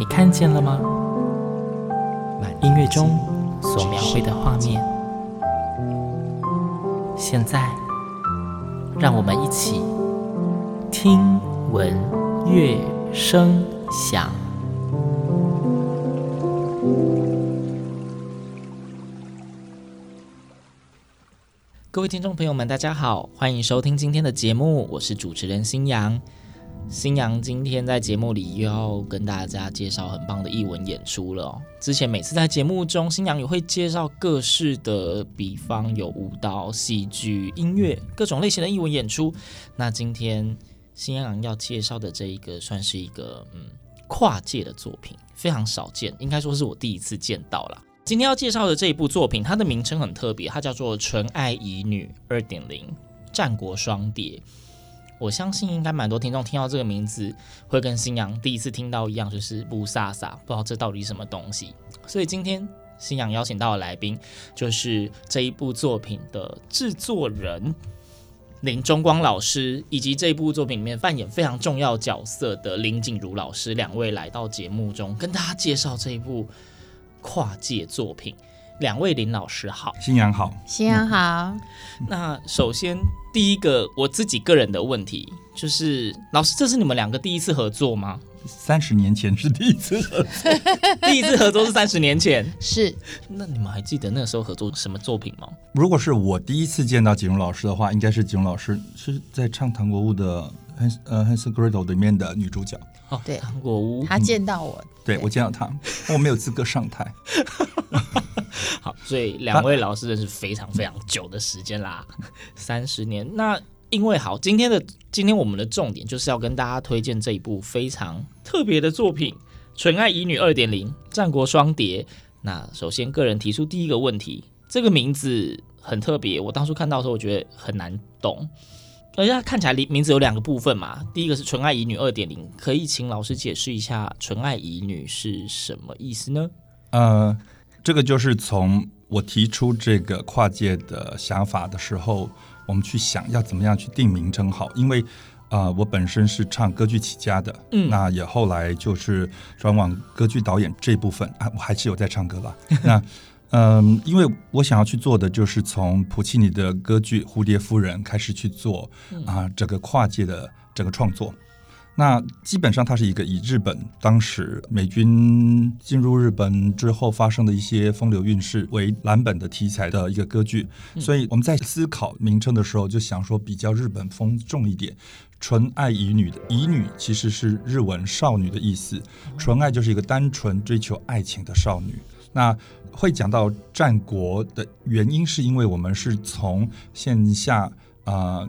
你看见了吗？万音乐中所描绘的画面，现在，让我们一起听闻乐声响。各位听众朋友们，大家好，欢迎收听今天的节目，我是主持人星洋。星洋今天在节目里又要跟大家介绍很棒的艺文演出了哦。之前每次在节目中，星洋也会介绍各式的，比方有舞蹈、戏剧、音乐各种类型的艺文演出。那今天星洋要介绍的这一个，算是一个嗯跨界的作品，非常少见，应该说是我第一次见到了。今天要介绍的这一部作品，它的名称很特别，它叫做《纯爱乙女二点零战国双蝶》。我相信应该蛮多听众听到这个名字，会跟星洋第一次听到一样，就是雾煞煞，不知道这到底是什么东西。所以今天星洋邀请到的来宾，就是这一部作品的制作人林中光老师，以及这一部作品里面扮演非常重要角色的林景如老师，两位来到节目中跟大家介绍这一部跨界作品。两位林老师好，新阳好，新阳好，那首先第一个我自己个人的问题就是，老师，这是你们两个第一次合作吗？三十年前是第一次合作，第一次合作是三十年前，是。那你们还记得那个时候合作什么作品吗？如果是我第一次见到景荣老师的话，应该是景荣老师是在唱唐国屋的《汉呃汉斯格瑞斗》里面的女主角。哦，对糖果屋。她见到我，对，我见到她，我没有资格上台。好，所以两位老师认识非常非常久的时间啦，三十年。那因为好，今天的今天我们的重点就是要跟大家推荐这一部非常特别的作品《纯爱乙女二点零战国双蝶》。那首先个人提出第一个问题，这个名字很特别，我当初看到的时候我觉得很难懂，而且它看起来名字有两个部分嘛，第一个是纯爱乙女二点零，可以请老师解释一下纯爱乙女是什么意思呢？呃，这个就是从我提出这个跨界的想法的时候，我们去想要怎么样去定名称好，因为啊、呃，我本身是唱歌剧起家的，嗯，那也后来就是转往歌剧导演这部分啊，我还是有在唱歌吧。那嗯，因为我想要去做的就是从普契尼的歌剧《蝴蝶夫人》开始去做啊，整个跨界的整个创作。那基本上它是一个以日本当时美军进入日本之后发生的一些风流韵事为蓝本的题材的一个歌剧，所以我们在思考名称的时候就想说比较日本风重一点。纯爱乙女的乙女其实是日文少女的意思，纯爱就是一个单纯追求爱情的少女。那会讲到战国的原因，是因为我们是从线下啊、呃、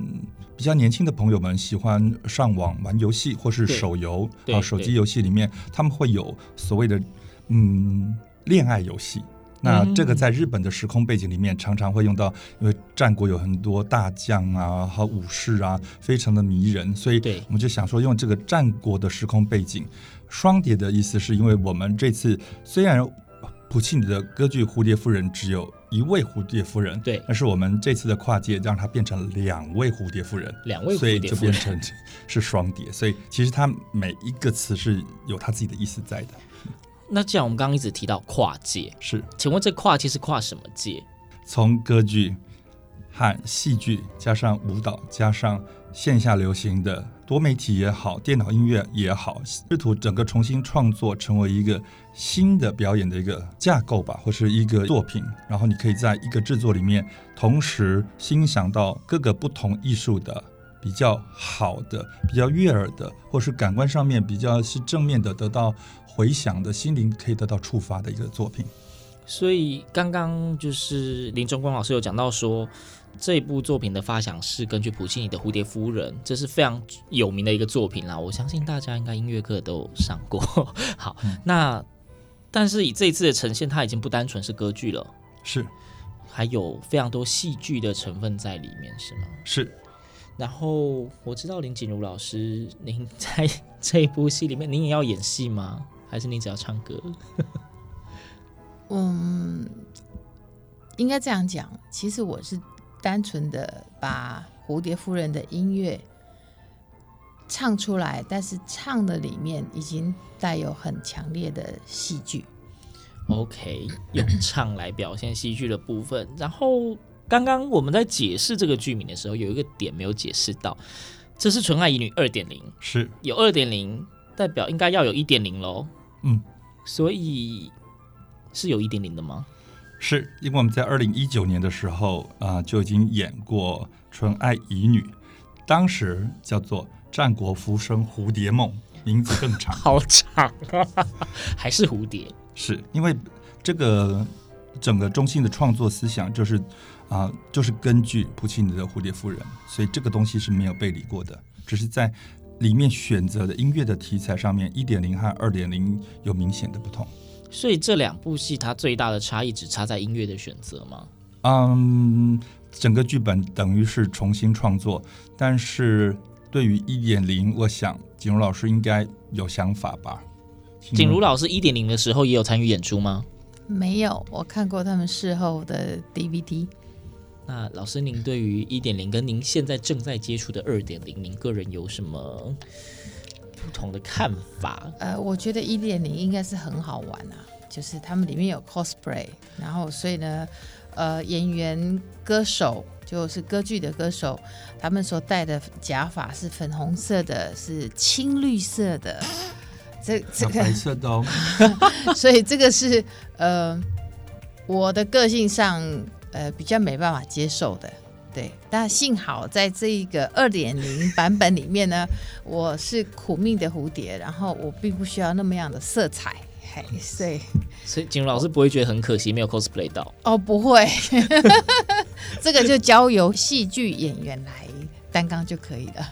比较年轻的朋友们喜欢上网玩游戏或是手游啊手机游戏里面，他们会有所谓的嗯恋爱游戏。那这个在日本的时空背景里面常常会用到，因为战国有很多大将啊和武士啊，非常的迷人，所以我们就想说用这个战国的时空背景。双蝶的意思是因为我们这次虽然普契尼的歌剧《蝴蝶夫人》只有一位蝴蝶夫人，对，但是我们这次的跨界让它变成两位蝴蝶夫人，两位蝴蝶夫人，所以就变成是双蝶。所以其实它每一个词是有它自己的意思在的。那既然我们刚刚一直提到跨界，是，请问这跨界是跨什么界？从歌剧和戏剧加上舞蹈加上线下流行的多媒体也好，电脑音乐也好，试图整个重新创作成为一个新的表演的一个架构吧，或是一个作品。然后你可以在一个制作里面同时欣赏到各个不同艺术的比较好的、比较悦耳的，或是感官上面比较是正面的，得到。回响的心灵可以得到触发的一个作品，所以刚刚就是林中光老师有讲到说，这部作品的发想是根据普契尼的《蝴蝶夫人》，这是非常有名的一个作品啦。我相信大家应该音乐课都有上过。好，嗯、那但是以这一次的呈现，它已经不单纯是歌剧了，是，还有非常多戏剧的成分在里面，是吗？是。然后我知道林锦如老师，您在 这一部戏里面，您也要演戏吗？还是你只要唱歌？嗯，应该这样讲。其实我是。单纯的把蝴蝶夫人的音乐唱出来，但是唱的里面已经带有很强烈的戏剧。OK，用唱来表现戏剧的部分。然后刚刚我们在解释这个剧名的时候，有一个点没有解释到，这是《纯爱乙女》二点零，是有二点零，代表应该要有一点零喽。嗯，所以是有一点零的吗？是因为我们在二零一九年的时候啊、呃，就已经演过《纯爱乙女》，当时叫做《战国浮生蝴蝶梦》，名字更长，好长啊，还是蝴蝶？是因为这个整个中心的创作思想就是啊、呃，就是根据普契尼的《蝴蝶夫人》，所以这个东西是没有背离过的，只是在里面选择的音乐的题材上面，一点零和二点零有明显的不同。所以这两部戏它最大的差异只差在音乐的选择吗？嗯，整个剧本等于是重新创作，但是对于一点零，我想景如老师应该有想法吧？景如老师一点零的时候也有参与演出吗？没有，我看过他们事后的 DVD。那老师，您对于一点零跟您现在正在接触的二点零，您个人有什么？不同的看法，呃，我觉得一点零应该是很好玩啊，就是他们里面有 cosplay，然后所以呢，呃，演员、歌手就是歌剧的歌手，他们所戴的假发是粉红色的，是青绿色的，这这个白色的哦，所以这个是呃，我的个性上呃比较没办法接受的。对，但幸好在这一个二点零版本里面呢，我是苦命的蝴蝶，然后我并不需要那么样的色彩，嘿，所以所以景老师不会觉得很可惜没有 cosplay 到哦，不会，这个就交由戏剧演员来担纲就可以了。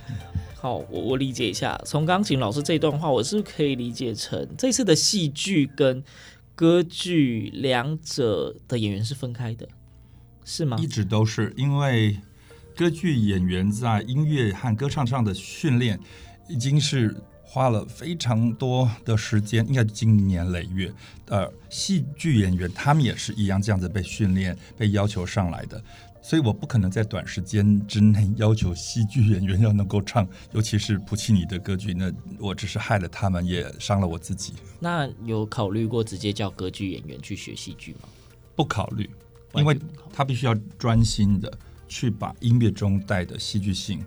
好，我我理解一下，从刚景老师这段话，我是可以理解成这次的戏剧跟歌剧两者的演员是分开的？是吗？一直都是，因为歌剧演员在音乐和歌唱上的训练，已经是花了非常多的时间，应该经年累月。呃，戏剧演员他们也是一样这样子被训练、被要求上来的，所以我不可能在短时间之内要求戏剧演员要能够唱，尤其是普契尼的歌剧，那我只是害了他们，也伤了我自己。那有考虑过直接叫歌剧演员去学戏剧吗？不考虑。因为他必须要专心的去把音乐中带的戏剧性，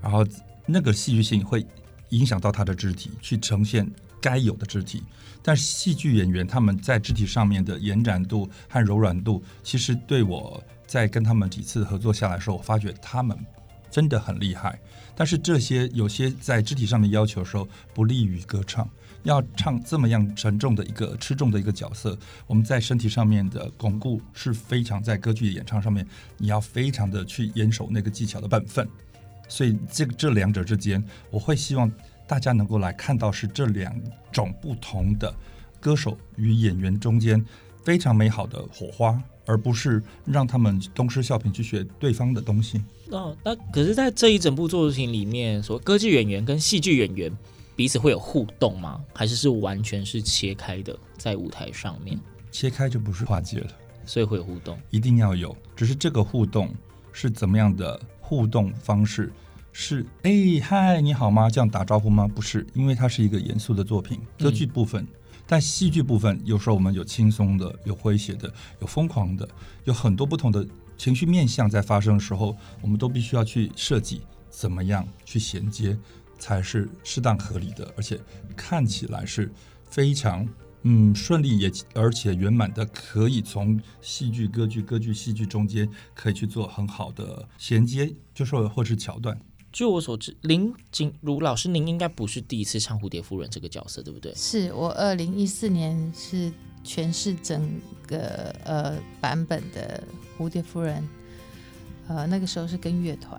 然后那个戏剧性会影响到他的肢体，去呈现该有的肢体。但是戏剧演员他们在肢体上面的延展度和柔软度，其实对我在跟他们几次合作下来的时候，我发觉他们真的很厉害。但是这些有些在肢体上面要求的时候，不利于歌唱。要唱这么样沉重的一个吃重的一个角色，我们在身体上面的巩固是非常在歌剧演唱上面，你要非常的去严守那个技巧的本分。所以这这两者之间，我会希望大家能够来看到是这两种不同的歌手与演员中间非常美好的火花，而不是让他们东施效颦去学对方的东西。哦，那可是，在这一整部作品里面，说歌剧演员跟戏剧演员。彼此会有互动吗？还是是完全是切开的，在舞台上面？切开就不是跨界了，所以会有互动，一定要有。只是这个互动是怎么样的互动方式？是哎嗨，你好吗？这样打招呼吗？不是，因为它是一个严肃的作品，歌剧部分。嗯、但戏剧部分有时候我们有轻松的，有诙谐的，有疯狂的，有很多不同的情绪面向在发生的时候，我们都必须要去设计怎么样去衔接。才是适当合理的，而且看起来是非常嗯顺利也而且圆满的，可以从戏剧、歌剧、歌剧、戏剧中间可以去做很好的衔接，就是或是桥段。据我所知，林景如老师，您应该不是第一次唱蝴蝶夫人这个角色，对不对？是我二零一四年是诠释整个呃版本的蝴蝶夫人。呃，那个时候是跟乐团。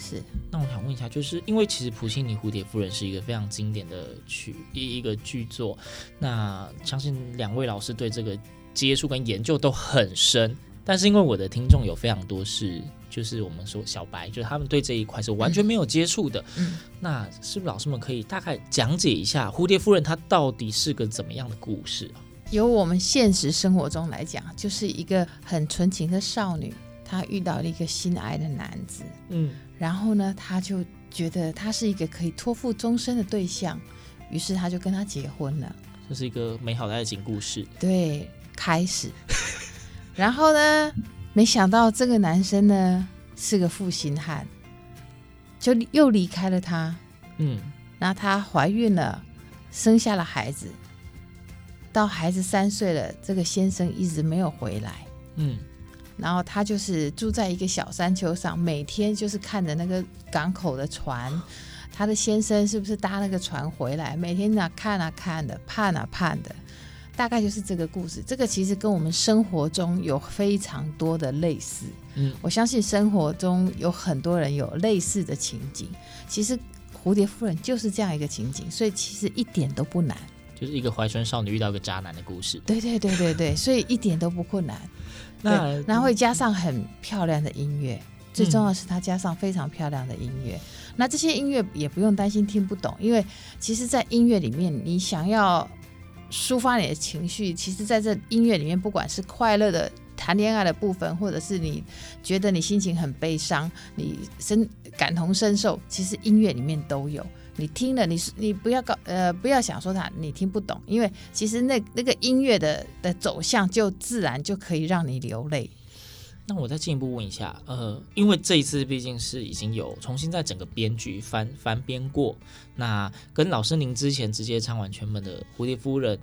是，那我想问一下，就是因为其实《普契尼蝴蝶夫人》是一个非常经典的曲一一个剧作，那相信两位老师对这个接触跟研究都很深。但是因为我的听众有非常多是，就是我们说小白，就是他们对这一块是完全没有接触的。嗯，那是不是老师们可以大概讲解一下《蝴蝶夫人》她到底是个怎么样的故事啊？由我们现实生活中来讲，就是一个很纯情的少女。她遇到了一个心爱的男子，嗯，然后呢，他就觉得他是一个可以托付终身的对象，于是他就跟他结婚了。这是一个美好的爱情故事。对，开始。然后呢，没想到这个男生呢是个负心汉，就又离开了他。嗯，然后她怀孕了，生下了孩子。到孩子三岁了，这个先生一直没有回来。嗯。然后他就是住在一个小山丘上，每天就是看着那个港口的船，他的先生是不是搭那个船回来？每天那看啊看的，盼啊盼的，大概就是这个故事。这个其实跟我们生活中有非常多的类似。嗯，我相信生活中有很多人有类似的情景。其实蝴蝶夫人就是这样一个情景，所以其实一点都不难。就是一个怀春少女遇到一个渣男的故事。对对对对对，所以一点都不困难。那然后会加上很漂亮的音乐，嗯、最重要的是它加上非常漂亮的音乐。那这些音乐也不用担心听不懂，因为其实，在音乐里面，你想要抒发你的情绪，其实在这音乐里面，不管是快乐的谈恋爱的部分，或者是你觉得你心情很悲伤，你深感同身受，其实音乐里面都有。你听了，你你不要搞呃，不要想说他你听不懂，因为其实那那个音乐的的走向就自然就可以让你流泪。那我再进一步问一下，呃，因为这一次毕竟是已经有重新在整个编剧翻翻编过，那跟老师您之前直接唱完全本的《蝴蝶夫人》，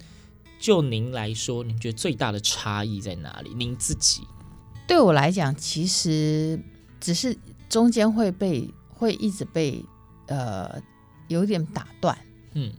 就您来说，您觉得最大的差异在哪里？您自己对我来讲，其实只是中间会被会一直被呃。有点打断，嗯，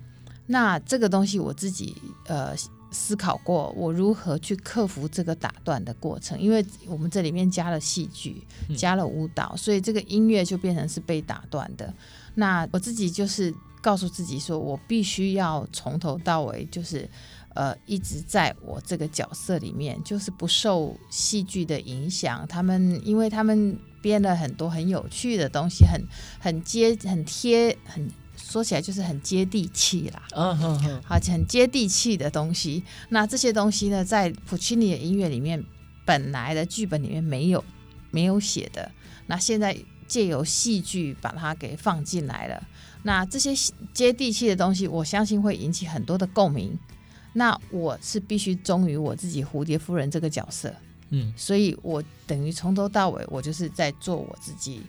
那这个东西我自己呃思考过，我如何去克服这个打断的过程？因为我们这里面加了戏剧，加了舞蹈，所以这个音乐就变成是被打断的。那我自己就是告诉自己说，我必须要从头到尾就是呃一直在我这个角色里面，就是不受戏剧的影响。他们因为他们编了很多很有趣的东西，很很接很贴很。说起来就是很接地气啦，嗯哼哼，而且很接地气的东西。那这些东西呢，在普契尼的音乐里面，本来的剧本里面没有没有写的。那现在借由戏剧把它给放进来了。那这些接地气的东西，我相信会引起很多的共鸣。那我是必须忠于我自己蝴蝶夫人这个角色，嗯，所以我等于从头到尾，我就是在做我自己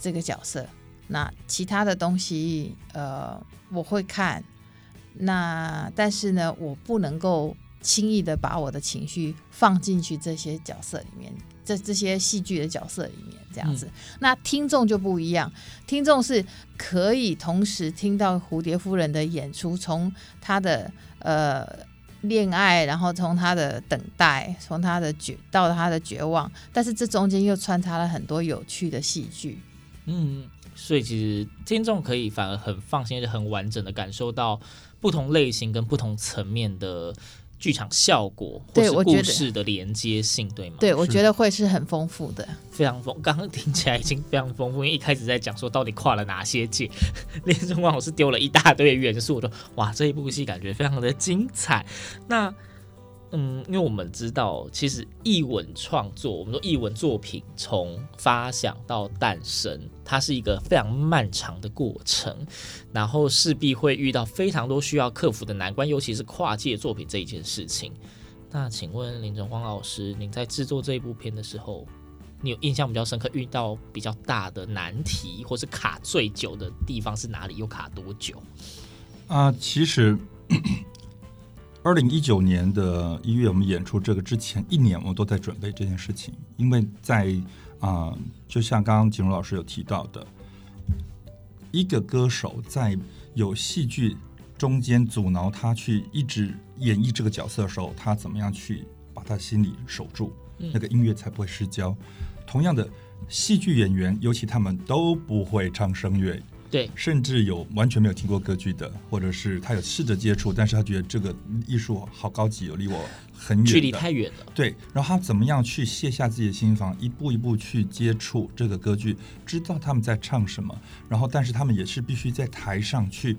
这个角色。那其他的东西，呃，我会看。那但是呢，我不能够轻易的把我的情绪放进去这些角色里面，这这些戏剧的角色里面，这样子。嗯、那听众就不一样，听众是可以同时听到蝴蝶夫人的演出，从她的呃恋爱，然后从他的等待，从他的绝到他的绝望，但是这中间又穿插了很多有趣的戏剧，嗯。所以其实听众可以反而很放心，就很完整的感受到不同类型跟不同层面的剧场效果，或是故事的连接性，对，对吗？对，我觉得会是很丰富的，非常丰。刚刚听起来已经非常丰富，因为一开始在讲说到底跨了哪些界，连中光老师丢了一大堆元素，我说哇，这一部戏感觉非常的精彩。那。嗯，因为我们知道，其实译文创作，我们说译文作品从发想到诞生，它是一个非常漫长的过程，然后势必会遇到非常多需要克服的难关，尤其是跨界作品这一件事情。那请问林哲焕老师，您在制作这一部片的时候，你有印象比较深刻，遇到比较大的难题，或是卡最久的地方是哪里？又卡多久？啊、其实。二零一九年的一月，我们演出这个之前一年，我都在准备这件事情。因为在啊、呃，就像刚刚景荣老师有提到的，一个歌手在有戏剧中间阻挠他去一直演绎这个角色的时候，他怎么样去把他心里守住，那个音乐才不会失焦。同样的，戏剧演员，尤其他们都不会唱声乐，对，甚至有完全没有听过歌剧的，或者是他有试着接触，但是他觉得这个艺术好高级，有离我很远，距离太远了。对，然后他怎么样去卸下自己的心防，一步一步去接触这个歌剧，知道他们在唱什么，然后但是他们也是必须在台上去。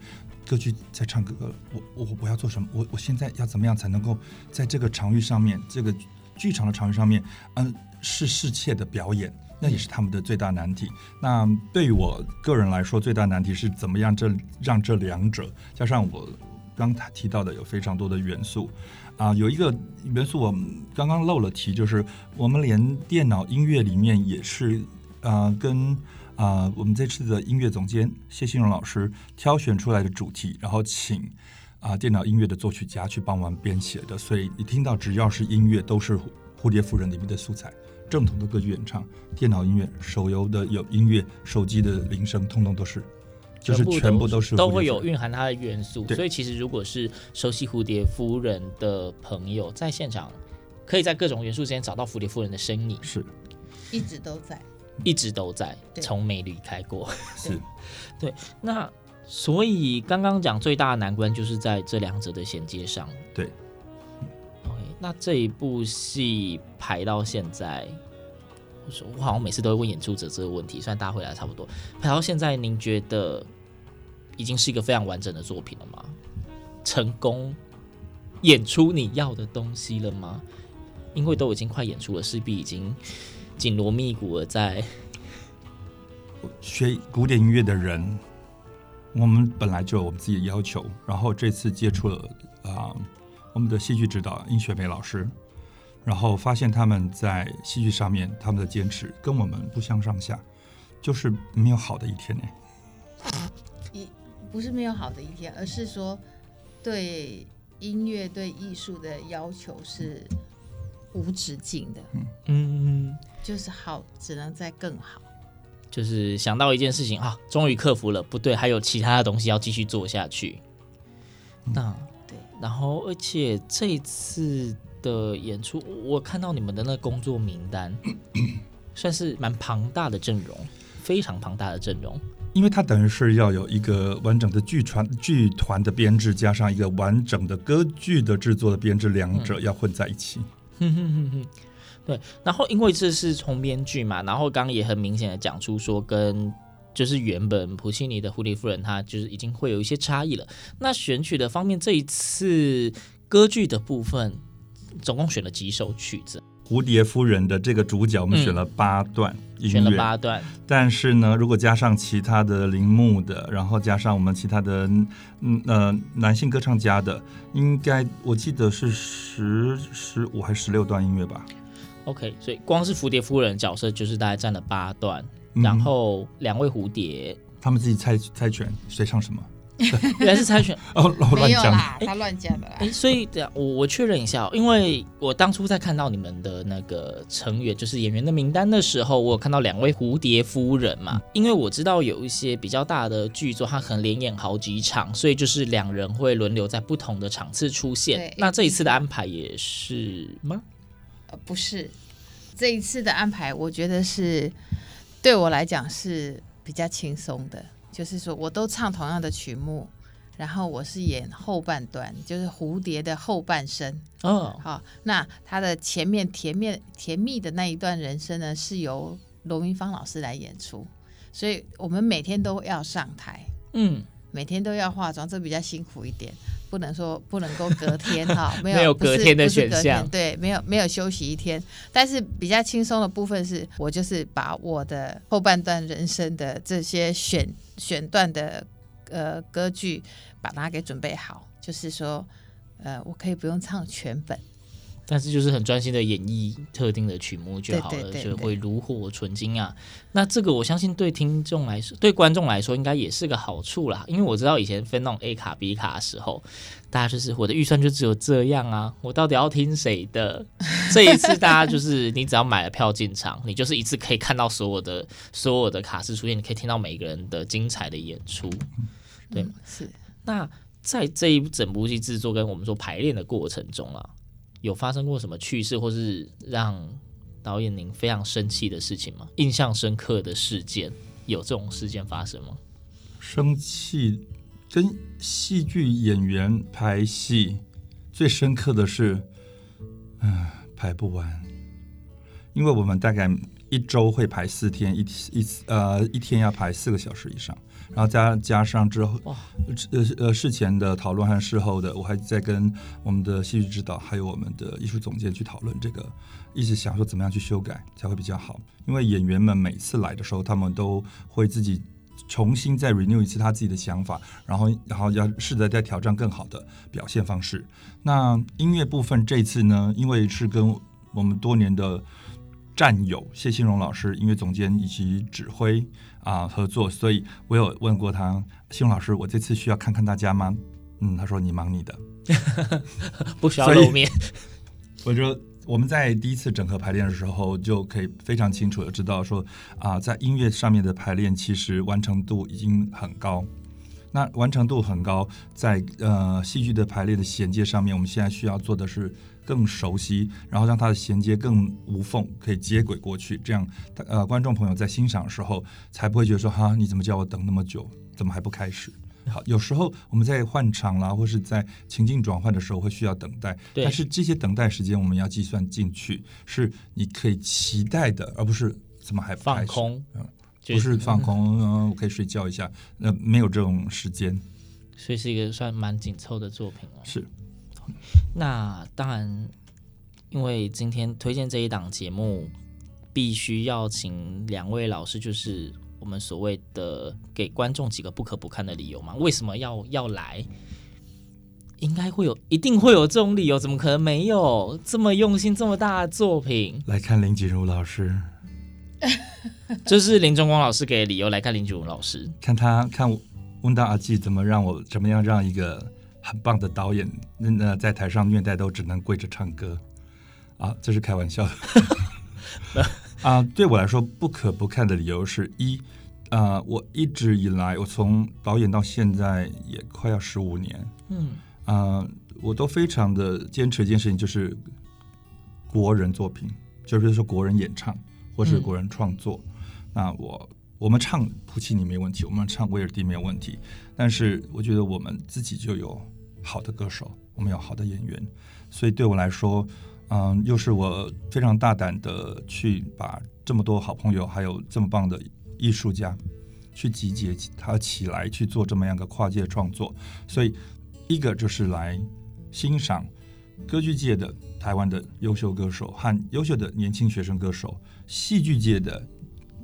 歌剧在唱歌，我我我要做什么？我我现在要怎么样才能够在这个场域上面，这个剧场的场域上面，嗯，是世切的表演，那也是他们的最大难题。那对于我个人来说，最大难题是怎么样这让这两者加上我刚才提到的有非常多的元素啊，有一个元素我刚刚漏了提，就是我们连电脑音乐里面也是啊跟。啊、我们这次的音乐总监谢新荣老师挑选出来的主题，然后请啊、电脑音乐的作曲家去帮忙编写的，所以你听到只要是音乐，都是《蝴蝶夫人》里面的素材，正统的歌剧演唱、电脑音乐、手游的有音乐、手机的铃声，通通都是，就是全部都是都会有蕴含它的元素。所以其实如果是熟悉《蝴蝶夫人》的朋友，在现场可以在各种元素之间找到《蝴蝶夫人》的身影，是一直都在。一直都在，从没离开过。是，对。那所以刚刚讲最大的难关就是在这两者的衔接上。对。那这一部戏排到现在，我说我好像每次都会问演出者这个问题，虽然大家回答差不多。排到现在，您觉得已经是一个非常完整的作品了吗？成功演出你要的东西了吗？因为都已经快演出了，势必已经。紧锣密鼓的在学古典音乐的人，我们本来就有我们自己的要求，然后这次接触了啊、我们的戏剧指导殷雪梅老师，然后发现他们在戏剧上面他们的坚持跟我们不相上下，就是没有好的一天呢。一不是没有好的一天，而是说对音乐对艺术的要求是无止境的。嗯嗯。就是好，只能再更好。就是想到一件事情啊，终于克服了，不对，还有其他的东西要继续做下去。那对，然后而且这一次的演出，我看到你们的那个工作名单，算是蛮庞大的阵容，非常庞大的阵容。因为它等于是要有一个完整的剧团剧团的编制，加上一个完整的歌剧的制作的编制，两者要混在一起。哼哼哼哼。对，然后因为这是从编剧嘛，然后刚刚也很明显的讲出说，跟就是原本普契尼的《蝴蝶夫人》，它就是已经会有一些差异了。那选曲的方面，这一次歌剧的部分，总共选了几首曲子？《蝴蝶夫人》的这个主角，我们选了八段音乐，选了八段。但是呢，如果加上其他的铃木的，然后加上我们其他的嗯呃男性歌唱家的，应该我记得是十十五还是十六段音乐吧？OK，所以光是蝴蝶夫人角色就是大概占了八段，嗯、然后两位蝴蝶，他们自己猜猜拳谁唱什么？原来是猜拳哦，乱讲啦，他乱讲的啦。哎，所以我我确认一下，因为我当初在看到你们的那个成员就是演员的名单的时候，我有看到两位蝴蝶夫人嘛，因为我知道有一些比较大的剧作，他可能连演好几场，所以就是两人会轮流在不同的场次出现。那这一次的安排也是吗？呃，不是，这一次的安排，我觉得是对我来讲是比较轻松的。就是说，我都唱同样的曲目，然后我是演后半段，就是蝴蝶的后半生。哦，好，那他的前面甜蜜甜蜜的那一段人生呢，是由罗明芳老师来演出，所以我们每天都要上台。嗯。每天都要化妆，这比较辛苦一点，不能说不能够隔天哈，没有没有隔天的选项，对，没有没有休息一天。但是比较轻松的部分是，我就是把我的后半段人生的这些选选段的呃歌剧，把它给准备好，就是说，呃，我可以不用唱全本。但是就是很专心的演绎特定的曲目就好了，对对对对，就会炉火纯青啊。那这个我相信对听众来说，对观众来说应该也是个好处啦。因为我知道以前分那种 A 卡 B 卡的时候，大家就是我的预算就只有这样啊，我到底要听谁的？这一次大家就是你只要买了票进场，你就是一次可以看到所有的所有的卡式出现，你可以听到每个人的精彩的演出，对吗？嗯，是。那在这一整部戏制作跟我们说排练的过程中啊。有发生过什么趣事，或是让导演您非常生气的事情吗？印象深刻的事件有这种事件发生吗？生气跟戏剧演员排戏最深刻的是，嗯，排不完，因为我们大概一周会排四天，一一次呃一天要排四个小时以上。然后加加上之后，呃呃事前的讨论和事后的，我还在跟我们的戏剧指导还有我们的艺术总监去讨论这个，一直想说怎么样去修改才会比较好。因为演员们每次来的时候，他们都会自己重新再 renew 一次他自己的想法，然后然后要试着再挑战更好的表现方式。那音乐部分这次呢，因为是跟我们多年的战友谢欣荣老师音乐总监以及指挥。啊，合作，所以我有问过他，欣荣老师，我这次需要看看大家吗？嗯，他说你忙你的，不需要露面。我就我们在第一次整合排练的时候，就可以非常清楚的知道说啊，在音乐上面的排练其实完成度已经很高。那完成度很高，在呃戏剧的排练的衔接上面，我们现在需要做的是。更熟悉，然后让它的衔接更无缝，可以接轨过去，这样呃观众朋友在欣赏的时候才不会觉得说哈，你怎么叫我等那么久，怎么还不开始？好，有时候我们在换场啦，或是在情境转换的时候会需要等待，但是这些等待时间我们要计算进去，是你可以期待的，而不是怎么还放空，嗯，不是放空，嗯，我可以睡觉一下，那没有这种时间，所以是一个算蛮紧凑的作品哦，是。那当然，因为今天推荐这一档节目，必须要请两位老师，就是我们所谓的给观众几个不可不看的理由嘛。为什么要要来？应该会有，一定会有这种理由，怎么可能没有？这么用心、这么大的作品，来看林锦如老师，这是林中光老师给的理由来看林锦如老师，看他看温达阿季怎么让我怎么样让一个。很棒的导演，那在台上虐待都只能跪着唱歌，啊，这是开玩笑的。啊，对我来说不可不看的理由是一，啊，我一直以来，我从导演到现在也快要十五年，嗯，啊，我都非常的坚持一件事情，就是国人作品，就是说国人演唱或是国人创作，嗯、那我。我们唱普契尼没问题，我们唱威尔第没有问题，但是我觉得我们自己就有好的歌手，我们有好的演员，所以对我来说，嗯，又是我非常大胆的去把这么多好朋友，还有这么棒的艺术家，去集结他起来去做这么样的跨界创作，所以一个就是来欣赏歌剧界的台湾的优秀歌手和优秀的年轻学生歌手，戏剧界的。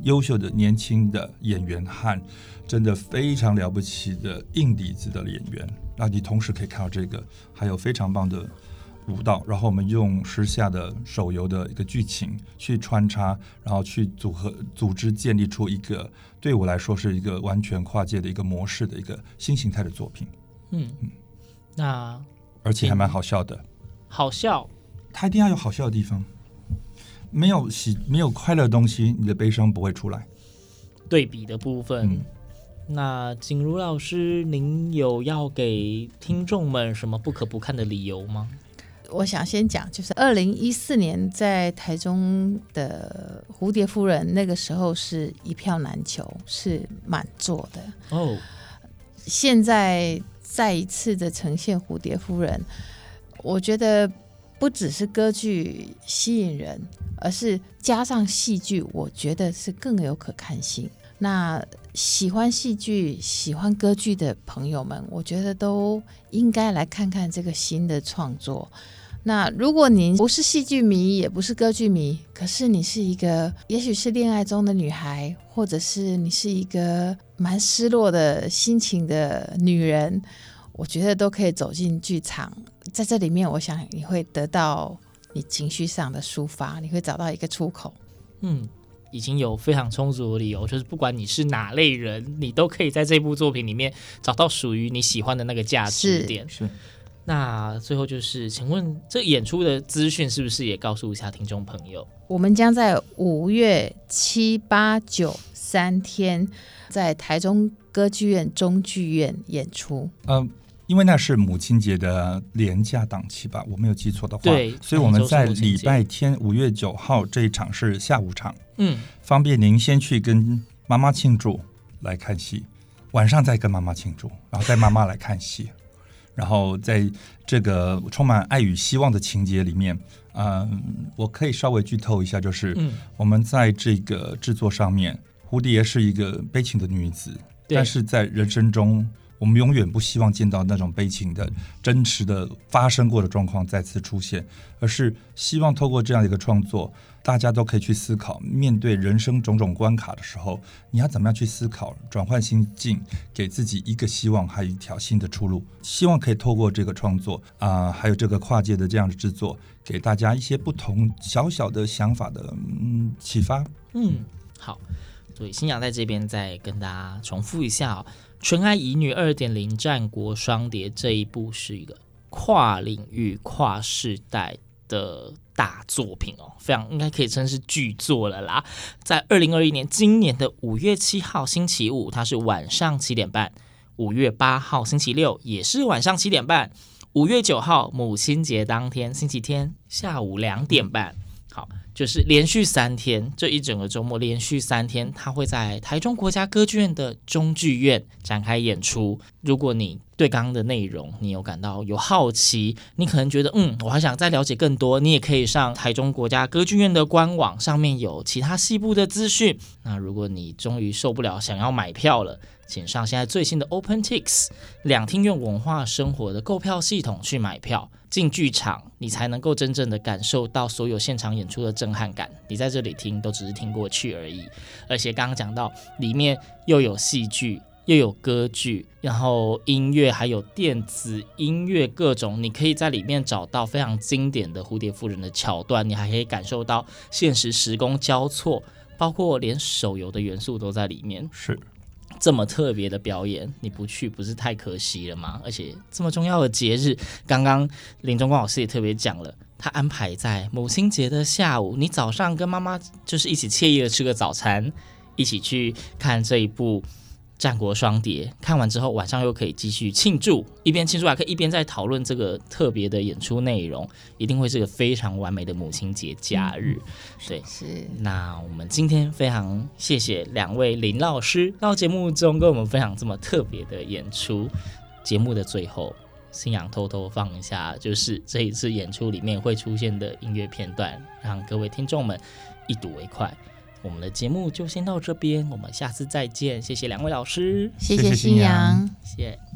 优秀的年轻的演员和真的非常了不起的硬底子的演员，那你同时可以看到这个，还有非常棒的舞蹈，然后我们用时下的手游的一个剧情去穿插，然后去组合组织建立出一个对我来说是一个完全跨界的一个模式的一个新形态的作品。嗯嗯，那而且还蛮好笑的，好笑，它一定要有好笑的地方。没有喜，没有快乐的东西，你的悲伤不会出来。对比的部分，嗯、那景如老师，您有要给听众们什么不可不看的理由吗？我想先讲，就是二零一四年在台中的蝴蝶夫人，那个时候是一票难求，是满座的。哦，现在再一次的呈现蝴蝶夫人，我觉得不只是歌剧吸引人。而是加上戏剧，我觉得是更有可看性。那喜欢戏剧、喜欢歌剧的朋友们，我觉得都应该来看看这个新的创作。那如果您不是戏剧迷，也不是歌剧迷，可是你是一个，也许是恋爱中的女孩，或者是你是一个蛮失落的心情的女人，我觉得都可以走进剧场，在这里面，我想你会得到。你情绪上的抒发，你会找到一个出口。嗯，已经有非常充足的理由，就是不管你是哪类人，你都可以在这部作品里面找到属于你喜欢的那个价值点。是。是。那最后就是，请问这演出的资讯是不是也告诉一下听众朋友？我们将在五月七八九三天在台中歌剧院中剧院演出。嗯。因为那是母亲节的廉价档期吧，我没有记错的话。对，所以我们在礼拜天五月九号这一场是下午场，嗯，方便您先去跟妈妈庆祝来看戏，晚上再跟妈妈庆祝，然后带妈妈来看戏，然后在这个充满爱与希望的情节里面，嗯，我可以稍微剧透一下，就是我们在这个制作上面，蝴蝶是一个悲情的女子，但是在人生中。我们永远不希望见到那种悲情的、真实的发生过的状况再次出现，而是希望透过这样一个创作，大家都可以去思考，面对人生种种关卡的时候，你要怎么样去思考，转换心境，给自己一个希望，还有一条新的出路。希望可以透过这个创作啊、还有这个跨界的这样的制作，给大家一些不同小小的想法的嗯启发。嗯，好，所以星洋在这边再跟大家重复一下哦。《纯爱乙女二点零战国双蝶》这一部是一个跨领域、跨世代的大作品哦，非常应该可以称是巨作了啦。在二零二一年今年的五月七号星期五，它是晚上七点半；五月八号星期六也是晚上七点半；五月九号母亲节当天星期天下午两点半。好。就是连续三天，这一整个周末连续三天，他会在台中国家歌剧院的中剧院展开演出。如果你对刚刚的内容你有感到有好奇，你可能觉得嗯，我还想再了解更多，你也可以上台中国家歌剧院的官网，上面有其他细部的资讯。那如果你终于受不了，想要买票了，请上现在最新的 OpenTix 两厅院文化生活的购票系统去买票。进剧场，你才能够真正的感受到所有现场演出的震撼感。你在这里听，都只是听过去而已。而且刚刚讲到，里面又有戏剧，又有歌剧，然后音乐，还有电子音乐，各种，你可以在里面找到非常经典的《蝴蝶夫人》的桥段。你还可以感受到现实时空交错，包括连手游的元素都在里面。是。这么特别的表演，你不去不是太可惜了吗？而且这么重要的节日，刚刚林中光老师也特别讲了，他安排在母亲节的下午，你早上跟妈妈就是一起惬意的吃个早餐，一起去看这一部。战国双蝶看完之后，晚上又可以继续庆祝，一边庆祝还可以一边在讨论这个特别的演出内容，一定会是个非常完美的母亲节假日。对，是。那我们今天非常谢谢两位林老师到节目中跟我们分享这么特别的演出。节目的最后，新阳偷偷放一下，就是这一次演出里面会出现的音乐片段，让各位听众们一睹为快。我们的节目就先到这边，我们下次再见。谢谢两位老师，谢谢新阳，谢谢。